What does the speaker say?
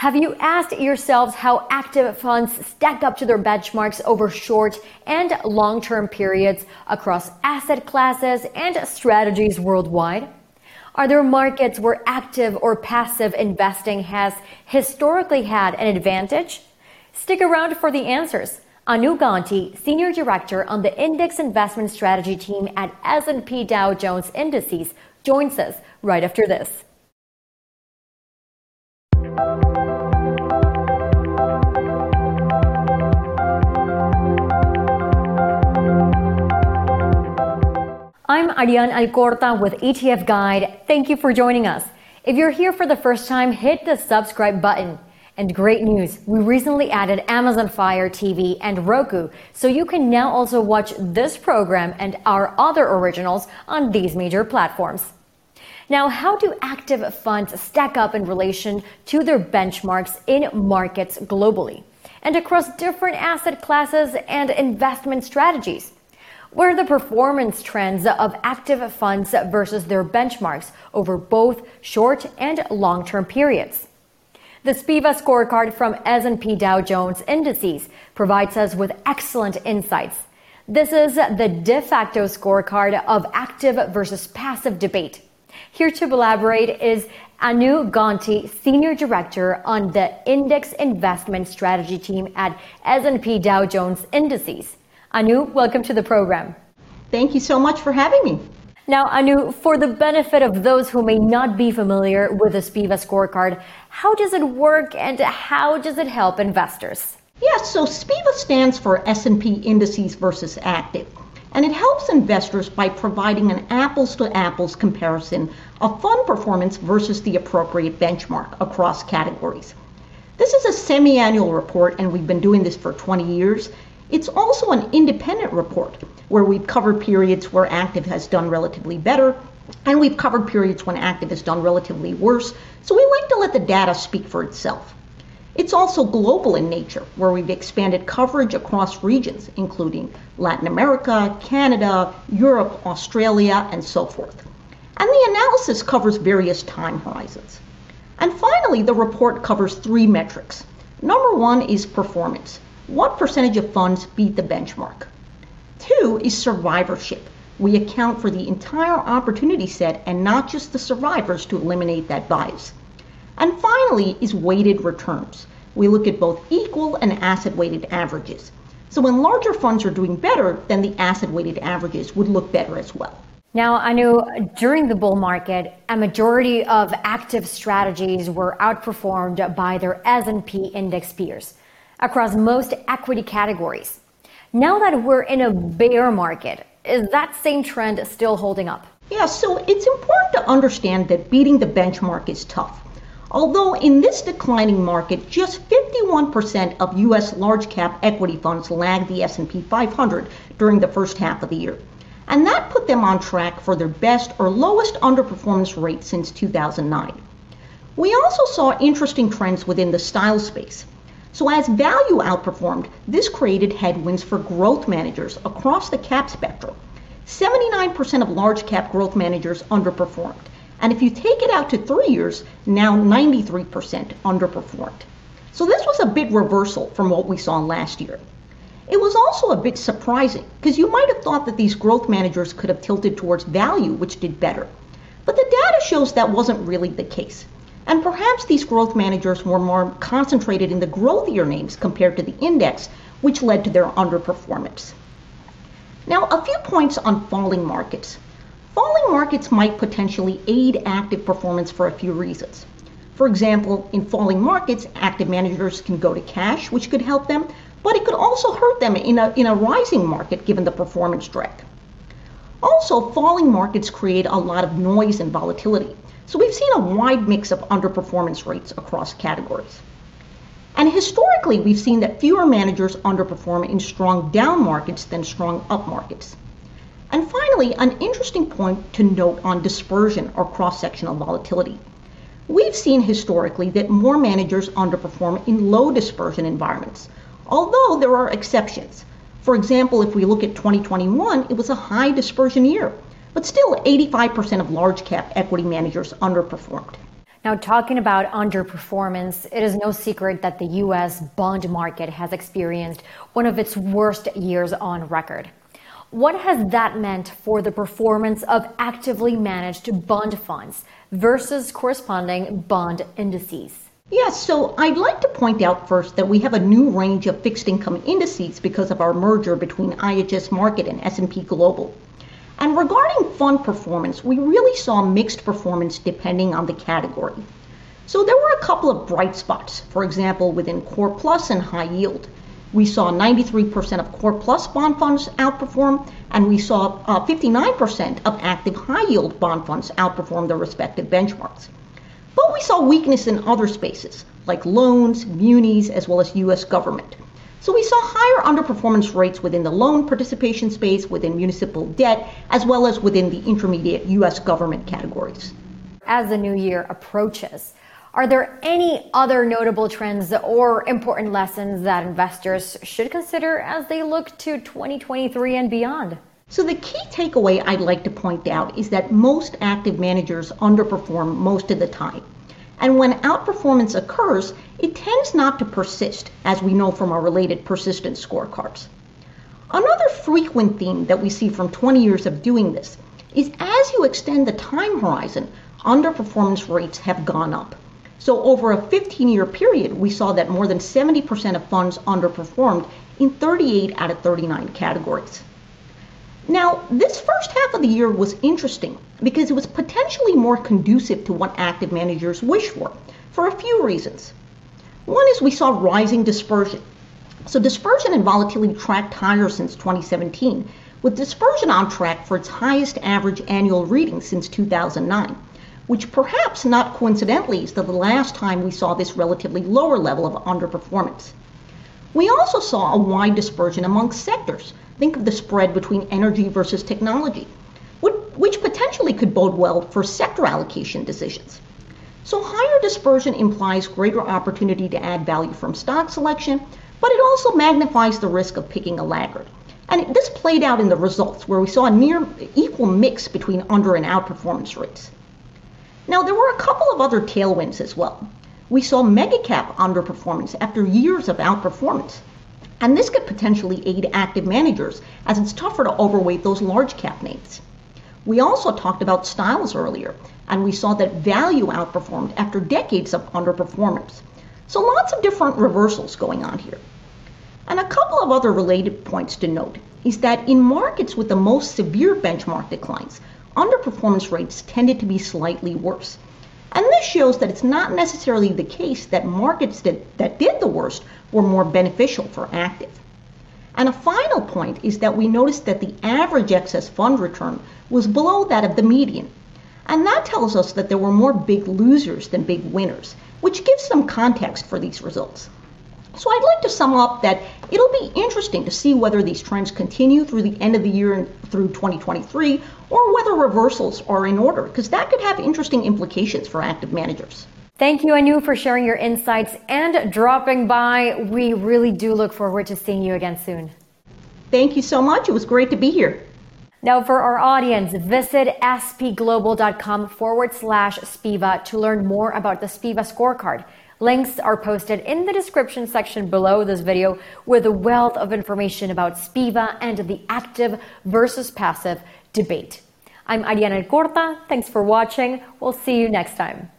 Have you asked yourselves how active funds stack up to their benchmarks over short and long term periods across asset classes and strategies worldwide? Are there markets where active or passive investing has historically had an advantage? Stick around for the answers. Anu Ganti, Senior Director on the Index Investment Strategy team at S&P Dow Jones Indices, joins us right after this. I'm Arianne Alcorta with ETF Guide. Thank you for joining us. If you're here for the first time, hit the subscribe button. And great news, we recently added Amazon Fire TV and Roku, so you can now also watch this program and our other originals on these major platforms. Now, how do active funds stack up in relation to their benchmarks in markets globally and across different asset classes and investment strategies? What are the performance trends of active funds versus their benchmarks over both short and long-term periods? The SPIVA scorecard from S&P Dow Jones Indices provides us with excellent insights. This is the de facto scorecard of active versus passive debate. Here to elaborate is Anu Ganti, Senior Director on the Index Investment Strategy team at S&P Dow Jones Indices. Anu, welcome to the program. Thank you so much for having me. Now, Anu, for the benefit of those who may not be familiar with the SPIVA scorecard, how does it work and how does it help investors? Yes, so SPIVA stands for S&P Indices versus Active, and it helps investors by providing an apples to apples comparison of fund performance versus the appropriate benchmark across categories. This is a semi-annual report and we've been doing this for 20 years it's also an independent report where we've covered periods where active has done relatively better and we've covered periods when active has done relatively worse. So we like to let the data speak for itself. It's also global in nature, where we've expanded coverage across regions, including Latin America, Canada, Europe, Australia, and so forth. And the analysis covers various time horizons. And finally, the report covers three metrics. Number one is performance what percentage of funds beat the benchmark? Two is survivorship. We account for the entire opportunity set and not just the survivors to eliminate that bias. And finally is weighted returns. We look at both equal and asset weighted averages. So when larger funds are doing better, then the asset weighted averages would look better as well. Now, I know during the bull market, a majority of active strategies were outperformed by their S&P index peers across most equity categories. Now that we're in a bear market, is that same trend still holding up? Yeah, so it's important to understand that beating the benchmark is tough. Although in this declining market, just 51% of US large cap equity funds lagged the S&P 500 during the first half of the year. And that put them on track for their best or lowest underperformance rate since 2009. We also saw interesting trends within the style space. So as value outperformed, this created headwinds for growth managers across the cap spectrum. 79% of large cap growth managers underperformed. And if you take it out to three years, now 93% underperformed. So this was a big reversal from what we saw last year. It was also a bit surprising because you might have thought that these growth managers could have tilted towards value, which did better. But the data shows that wasn't really the case. And perhaps these growth managers were more concentrated in the growthier names compared to the index, which led to their underperformance. Now, a few points on falling markets. Falling markets might potentially aid active performance for a few reasons. For example, in falling markets, active managers can go to cash, which could help them, but it could also hurt them in a, in a rising market given the performance drag. Also, falling markets create a lot of noise and volatility. So we've seen a wide mix of underperformance rates across categories. And historically, we've seen that fewer managers underperform in strong down markets than strong up markets. And finally, an interesting point to note on dispersion or cross-sectional volatility. We've seen historically that more managers underperform in low dispersion environments, although there are exceptions. For example, if we look at 2021, it was a high dispersion year but still 85% of large cap equity managers underperformed. Now, talking about underperformance, it is no secret that the US bond market has experienced one of its worst years on record. What has that meant for the performance of actively managed bond funds versus corresponding bond indices? Yes, so I'd like to point out first that we have a new range of fixed income indices because of our merger between IHS Markit and S&P Global. And regarding fund performance, we really saw mixed performance depending on the category. So there were a couple of bright spots. For example, within Core Plus and High Yield, we saw 93% of Core Plus bond funds outperform, and we saw uh, 59% of active high yield bond funds outperform their respective benchmarks. But we saw weakness in other spaces, like loans, munis, as well as U.S. government. So we saw higher underperformance rates within the loan participation space, within municipal debt, as well as within the intermediate U.S. government categories. As the new year approaches, are there any other notable trends or important lessons that investors should consider as they look to 2023 and beyond? So, the key takeaway I'd like to point out is that most active managers underperform most of the time. And when outperformance occurs, it tends not to persist, as we know from our related persistence scorecards. Another frequent theme that we see from 20 years of doing this is as you extend the time horizon, underperformance rates have gone up. So over a 15 year period, we saw that more than 70% of funds underperformed in 38 out of 39 categories. Now, this first half of the year was interesting because it was potentially more conducive to what active managers wish for, for a few reasons. One is we saw rising dispersion. So, dispersion and volatility tracked higher since 2017, with dispersion on track for its highest average annual reading since 2009, which perhaps not coincidentally is the last time we saw this relatively lower level of underperformance. We also saw a wide dispersion among sectors, Think of the spread between energy versus technology, which potentially could bode well for sector allocation decisions. So higher dispersion implies greater opportunity to add value from stock selection, but it also magnifies the risk of picking a laggard. And this played out in the results where we saw a near equal mix between under and outperformance rates. Now, there were a couple of other tailwinds as well. We saw megacap underperformance after years of outperformance. And this could potentially aid active managers as it's tougher to overweight those large cap names. We also talked about styles earlier, and we saw that value outperformed after decades of underperformance. So lots of different reversals going on here. And a couple of other related points to note is that in markets with the most severe benchmark declines, underperformance rates tended to be slightly worse. And this shows that it's not necessarily the case that markets that, that did the worst were more beneficial for active. And a final point is that we noticed that the average excess fund return was below that of the median. And that tells us that there were more big losers than big winners, which gives some context for these results. So I'd like to sum up that it'll be interesting to see whether these trends continue through the end of the year and through 2023 or whether reversals are in order because that could have interesting implications for active managers. Thank you, Anu, for sharing your insights and dropping by. We really do look forward to seeing you again soon. Thank you so much. It was great to be here. Now, for our audience, visit spglobal.com forward slash SPIVA to learn more about the SPIVA scorecard. Links are posted in the description section below this video with a wealth of information about SPIVA and the active versus passive debate. I'm Arianne Alcorta. Thanks for watching. We'll see you next time.